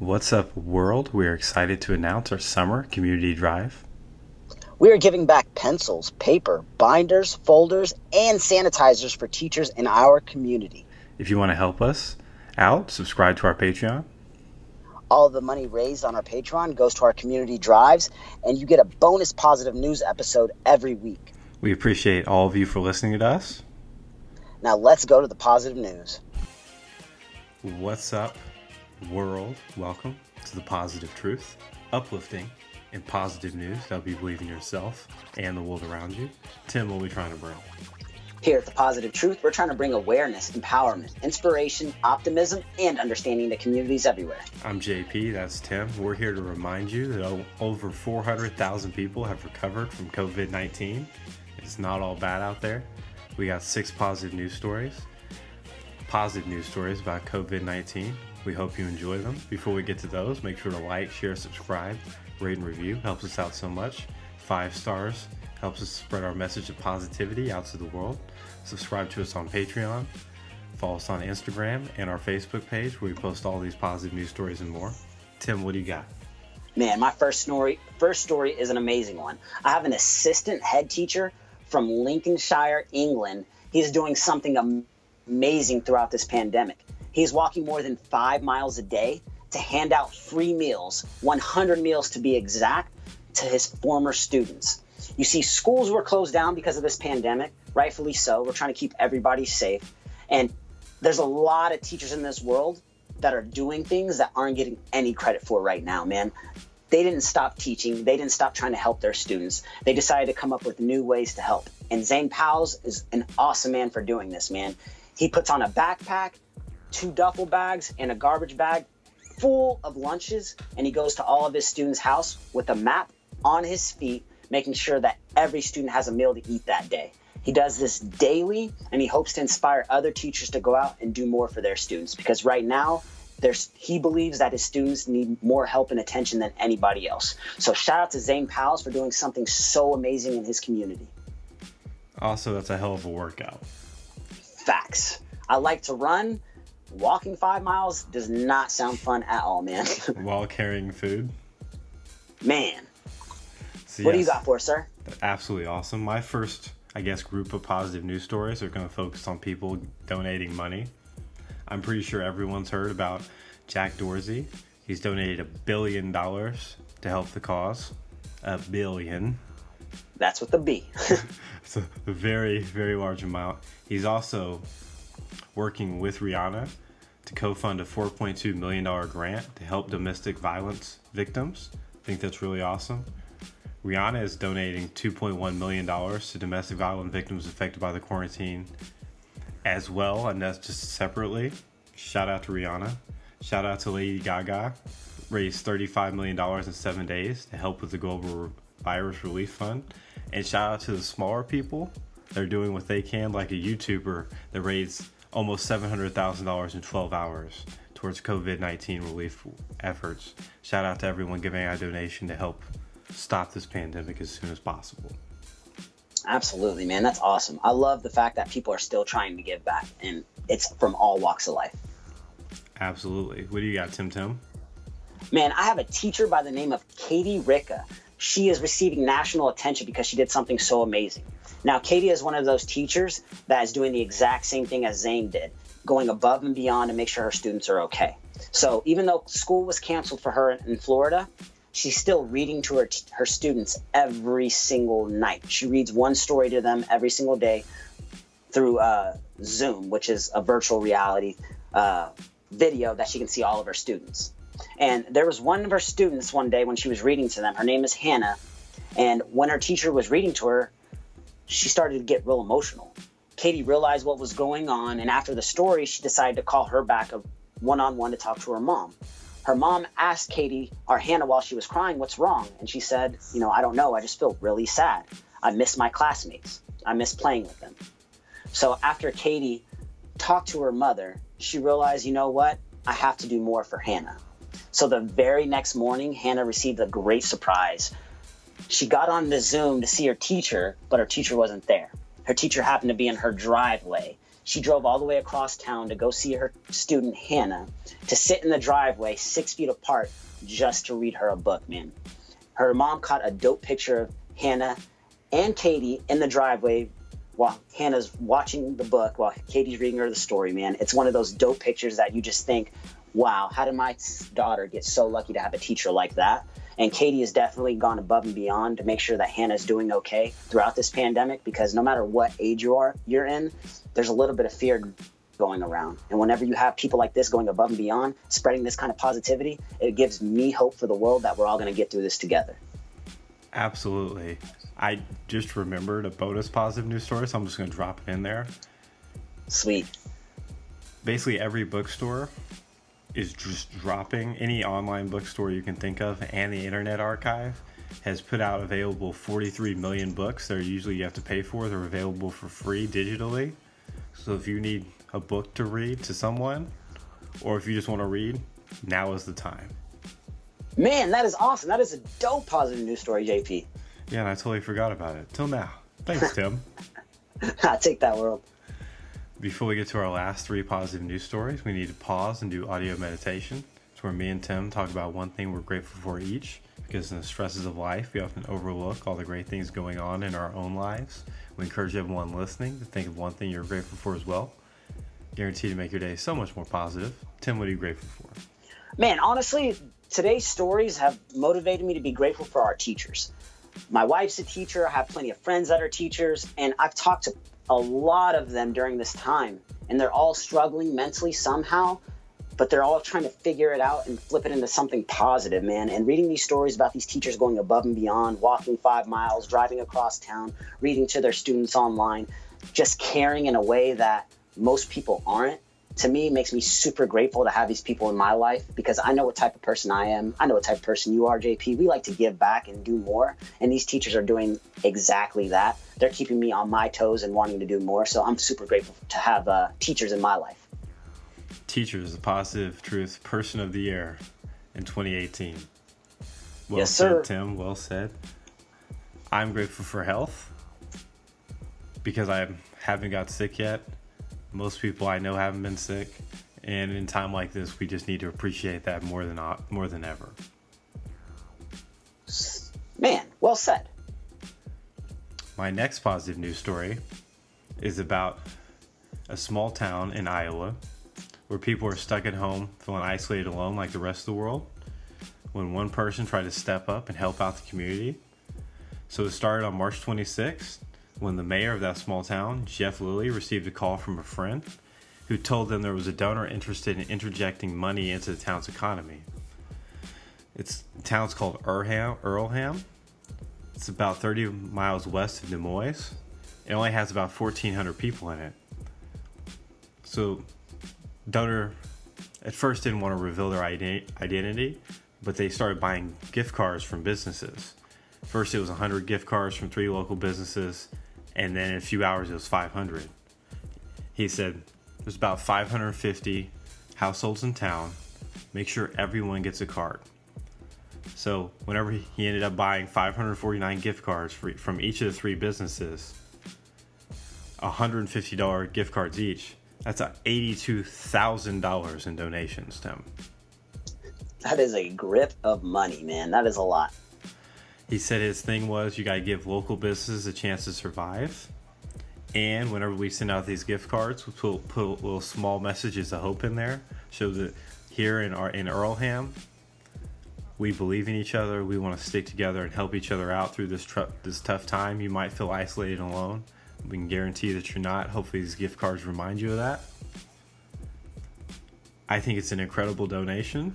What's up, world? We're excited to announce our summer community drive. We are giving back pencils, paper, binders, folders, and sanitizers for teachers in our community. If you want to help us out, subscribe to our Patreon. All the money raised on our Patreon goes to our community drives, and you get a bonus positive news episode every week. We appreciate all of you for listening to us. Now let's go to the positive news. What's up, world? Welcome to the positive truth, uplifting and positive news you believe in yourself and the world around you. Tim, what are we trying to bring? Here at The Positive Truth, we're trying to bring awareness, empowerment, inspiration, optimism, and understanding to communities everywhere. I'm JP, that's Tim. We're here to remind you that over 400,000 people have recovered from COVID 19. It's not all bad out there. We got six positive news stories, positive news stories about COVID 19. We hope you enjoy them. Before we get to those, make sure to like, share, subscribe, rate, and review. Helps us out so much. Five stars helps us spread our message of positivity out to the world. Subscribe to us on Patreon. Follow us on Instagram and our Facebook page where we post all these positive news stories and more. Tim, what do you got? Man, my first story first story is an amazing one. I have an assistant head teacher from Lincolnshire, England. He's doing something am- amazing throughout this pandemic. He is walking more than 5 miles a day to hand out free meals, 100 meals to be exact, to his former students. You see, schools were closed down because of this pandemic, rightfully so. We're trying to keep everybody safe. And there's a lot of teachers in this world that are doing things that aren't getting any credit for right now, man. They didn't stop teaching. They didn't stop trying to help their students. They decided to come up with new ways to help. And Zane Powles is an awesome man for doing this, man. He puts on a backpack, two duffel bags, and a garbage bag full of lunches, and he goes to all of his students' house with a map on his feet, making sure that every student has a meal to eat that day. He does this daily, and he hopes to inspire other teachers to go out and do more for their students because right now, there's, he believes that his students need more help and attention than anybody else. So, shout out to Zane Powles for doing something so amazing in his community. Also, that's a hell of a workout. Facts. I like to run. Walking five miles does not sound fun at all, man. While carrying food. man, So what do you got for us, sir? Absolutely awesome. My first, I guess, group of positive news stories are going to focus on people donating money. I'm pretty sure everyone's heard about Jack Dorsey. He's donated a billion dollars to help the cause. A billion. That's with the B. It's a very, very large amount. He's also working with Rihanna to co fund a $4.2 million grant to help domestic violence victims. I think that's really awesome. Rihanna is donating $2.1 million to domestic violence victims affected by the quarantine as well, and that's just separately. Shout out to Rihanna. Shout out to Lady Gaga. Raised $35 million in seven days to help with the global virus relief fund. And shout out to the smaller people. They're doing what they can, like a YouTuber that raised almost $700,000 in 12 hours towards COVID 19 relief efforts. Shout out to everyone giving a donation to help stop this pandemic as soon as possible. Absolutely, man. That's awesome. I love the fact that people are still trying to give back, and it's from all walks of life. Absolutely. What do you got, Tim Tim? Man, I have a teacher by the name of Katie Ricka. She is receiving national attention because she did something so amazing. Now, Katie is one of those teachers that is doing the exact same thing as Zane did, going above and beyond to make sure her students are okay. So, even though school was canceled for her in Florida, she's still reading to her, her students every single night. She reads one story to them every single day through uh, Zoom, which is a virtual reality uh, video that she can see all of her students. And there was one of her students one day when she was reading to them. Her name is Hannah. And when her teacher was reading to her, she started to get real emotional. Katie realized what was going on. And after the story, she decided to call her back one on one to talk to her mom. Her mom asked Katie or Hannah while she was crying, What's wrong? And she said, You know, I don't know. I just feel really sad. I miss my classmates. I miss playing with them. So after Katie talked to her mother, she realized, you know what? I have to do more for Hannah. So the very next morning, Hannah received a great surprise. She got on the Zoom to see her teacher, but her teacher wasn't there. Her teacher happened to be in her driveway. She drove all the way across town to go see her student Hannah, to sit in the driveway six feet apart just to read her a book, man. Her mom caught a dope picture of Hannah and Katie in the driveway while Hannah's watching the book while Katie's reading her the story, man. It's one of those dope pictures that you just think, wow, how did my daughter get so lucky to have a teacher like that? And Katie has definitely gone above and beyond to make sure that Hannah's doing okay throughout this pandemic because no matter what age you are you're in, there's a little bit of fear going around. And whenever you have people like this going above and beyond, spreading this kind of positivity, it gives me hope for the world that we're all going to get through this together. Absolutely. I just remembered a bonus positive news story, so I'm just going to drop it in there. Sweet. Basically, every bookstore is just dropping any online bookstore you can think of, and the Internet Archive has put out available 43 million books that are usually you have to pay for. They're available for free digitally. So if you need a book to read to someone, or if you just want to read, now is the time. Man, that is awesome. That is a dope positive news story, JP. Yeah, and I totally forgot about it. Till now. Thanks, Tim. I take that world. Before we get to our last three positive news stories, we need to pause and do audio meditation. It's where me and Tim talk about one thing we're grateful for each, because in the stresses of life, we often overlook all the great things going on in our own lives. We encourage everyone listening to think of one thing you're grateful for as well. Guaranteed to make your day so much more positive. Tim, what are you grateful for? Man, honestly, today's stories have motivated me to be grateful for our teachers. My wife's a teacher, I have plenty of friends that are teachers, and I've talked to a lot of them during this time, and they're all struggling mentally somehow, but they're all trying to figure it out and flip it into something positive, man. And reading these stories about these teachers going above and beyond, walking five miles, driving across town, reading to their students online, just caring in a way that most people aren't to me makes me super grateful to have these people in my life because I know what type of person I am. I know what type of person you are, JP. We like to give back and do more, and these teachers are doing exactly that. They're keeping me on my toes and wanting to do more. So I'm super grateful to have uh, teachers in my life. Teachers, the positive truth person of the year in 2018. Well yes, said, sir. Tim. Well said. I'm grateful for health because I haven't got sick yet most people I know haven't been sick, and in time like this, we just need to appreciate that more than more than ever. Man, well said. My next positive news story is about a small town in Iowa where people are stuck at home, feeling isolated alone like the rest of the world. When one person tried to step up and help out the community. So it started on March 26th when the mayor of that small town, Jeff Lilly, received a call from a friend who told them there was a donor interested in interjecting money into the town's economy. It's the town's called Earlham. Earlham. It's about 30 miles west of Des Moines. It only has about 1,400 people in it. So, donor at first didn't want to reveal their identity, but they started buying gift cards from businesses. First, it was 100 gift cards from three local businesses, and then in a few hours it was 500. He said there's about 550 households in town. Make sure everyone gets a card. So whenever he ended up buying 549 gift cards for, from each of the three businesses, $150 gift cards each. That's $82,000 in donations, Tim. That is a grip of money, man. That is a lot. He said his thing was you got to give local businesses a chance to survive. And whenever we send out these gift cards, we'll put little small messages of hope in there. Show that here in our in Earlham, we believe in each other. We want to stick together and help each other out through this tr- this tough time. You might feel isolated and alone. We can guarantee that you're not. Hopefully, these gift cards remind you of that. I think it's an incredible donation.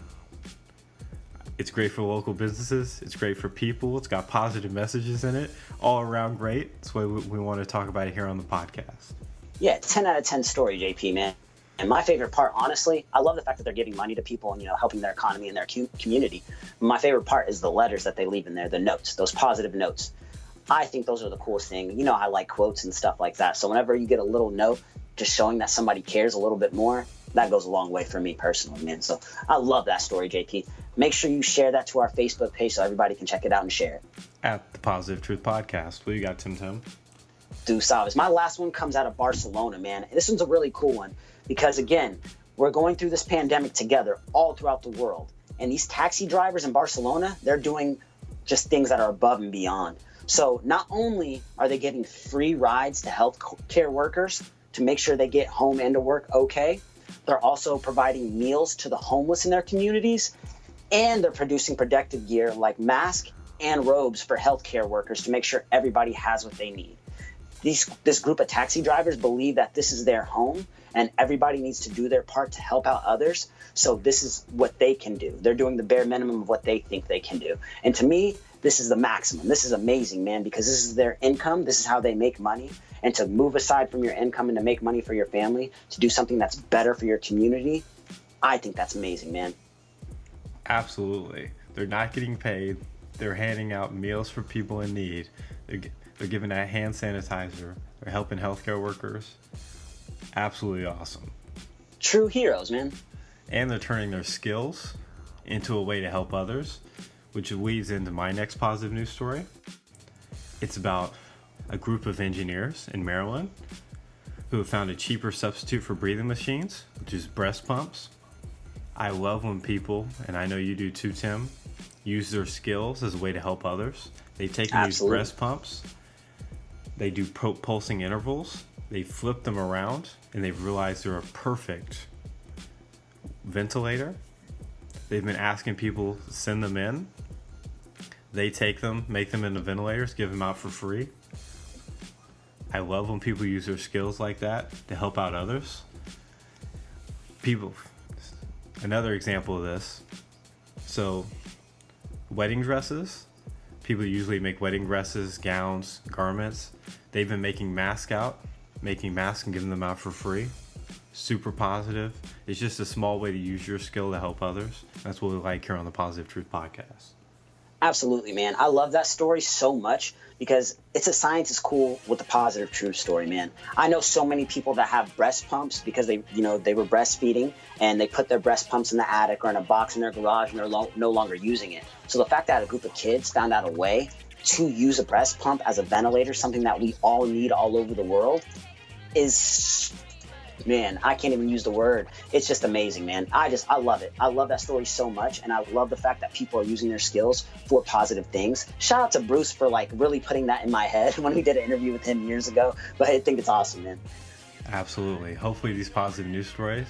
It's great for local businesses. It's great for people. It's got positive messages in it. All around great. That's why we, we want to talk about it here on the podcast. Yeah, 10 out of 10 story, JP, man. And my favorite part, honestly, I love the fact that they're giving money to people and you know helping their economy and their community. My favorite part is the letters that they leave in there, the notes, those positive notes. I think those are the coolest thing. You know, I like quotes and stuff like that. So whenever you get a little note, just showing that somebody cares a little bit more, that goes a long way for me personally, man. So I love that story, JP. Make sure you share that to our Facebook page so everybody can check it out and share it. At the Positive Truth Podcast. What do you got, Tim Tim? tú sabes. My last one comes out of Barcelona, man. This one's a really cool one because, again, we're going through this pandemic together all throughout the world. And these taxi drivers in Barcelona, they're doing just things that are above and beyond. So not only are they giving free rides to health care workers to make sure they get home and to work okay, they're also providing meals to the homeless in their communities, and they're producing protective gear like masks and robes for healthcare workers to make sure everybody has what they need. These, this group of taxi drivers believe that this is their home and everybody needs to do their part to help out others. So this is what they can do. They're doing the bare minimum of what they think they can do. And to me, this is the maximum. This is amazing, man, because this is their income. This is how they make money. And to move aside from your income and to make money for your family, to do something that's better for your community, I think that's amazing, man. Absolutely. They're not getting paid. They're handing out meals for people in need. They're, they're giving out hand sanitizer. They're helping healthcare workers. Absolutely awesome. True heroes, man. And they're turning their skills into a way to help others, which leads into my next positive news story. It's about a group of engineers in Maryland who have found a cheaper substitute for breathing machines, which is breast pumps. I love when people, and I know you do too, Tim, use their skills as a way to help others. They take these breast pumps, they do pulsing intervals, they flip them around, and they've realized they're a perfect ventilator. They've been asking people to send them in. They take them, make them into ventilators, give them out for free. I love when people use their skills like that to help out others. People, another example of this. So, wedding dresses. People usually make wedding dresses, gowns, garments. They've been making masks out, making masks and giving them out for free. Super positive. It's just a small way to use your skill to help others. That's what we like here on the Positive Truth Podcast. Absolutely, man. I love that story so much because it's a science is cool with the positive truth story, man. I know so many people that have breast pumps because they, you know, they were breastfeeding and they put their breast pumps in the attic or in a box in their garage and they're lo- no longer using it. So the fact that a group of kids found out a way to use a breast pump as a ventilator, something that we all need all over the world, is man, I can't even use the word. It's just amazing, man. I just, I love it. I love that story so much. And I love the fact that people are using their skills for positive things. Shout out to Bruce for like really putting that in my head when we did an interview with him years ago. But I think it's awesome, man. Absolutely. Hopefully, these positive news stories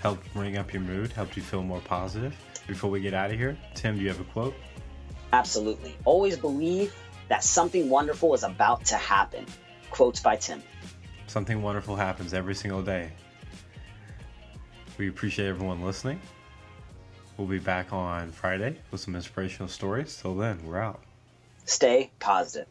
helped bring up your mood, helped you feel more positive. Before we get out of here, Tim, do you have a quote? Absolutely. Always believe that something wonderful is about to happen. Quotes by Tim. Something wonderful happens every single day. We appreciate everyone listening. We'll be back on Friday with some inspirational stories. Till then, we're out. Stay positive.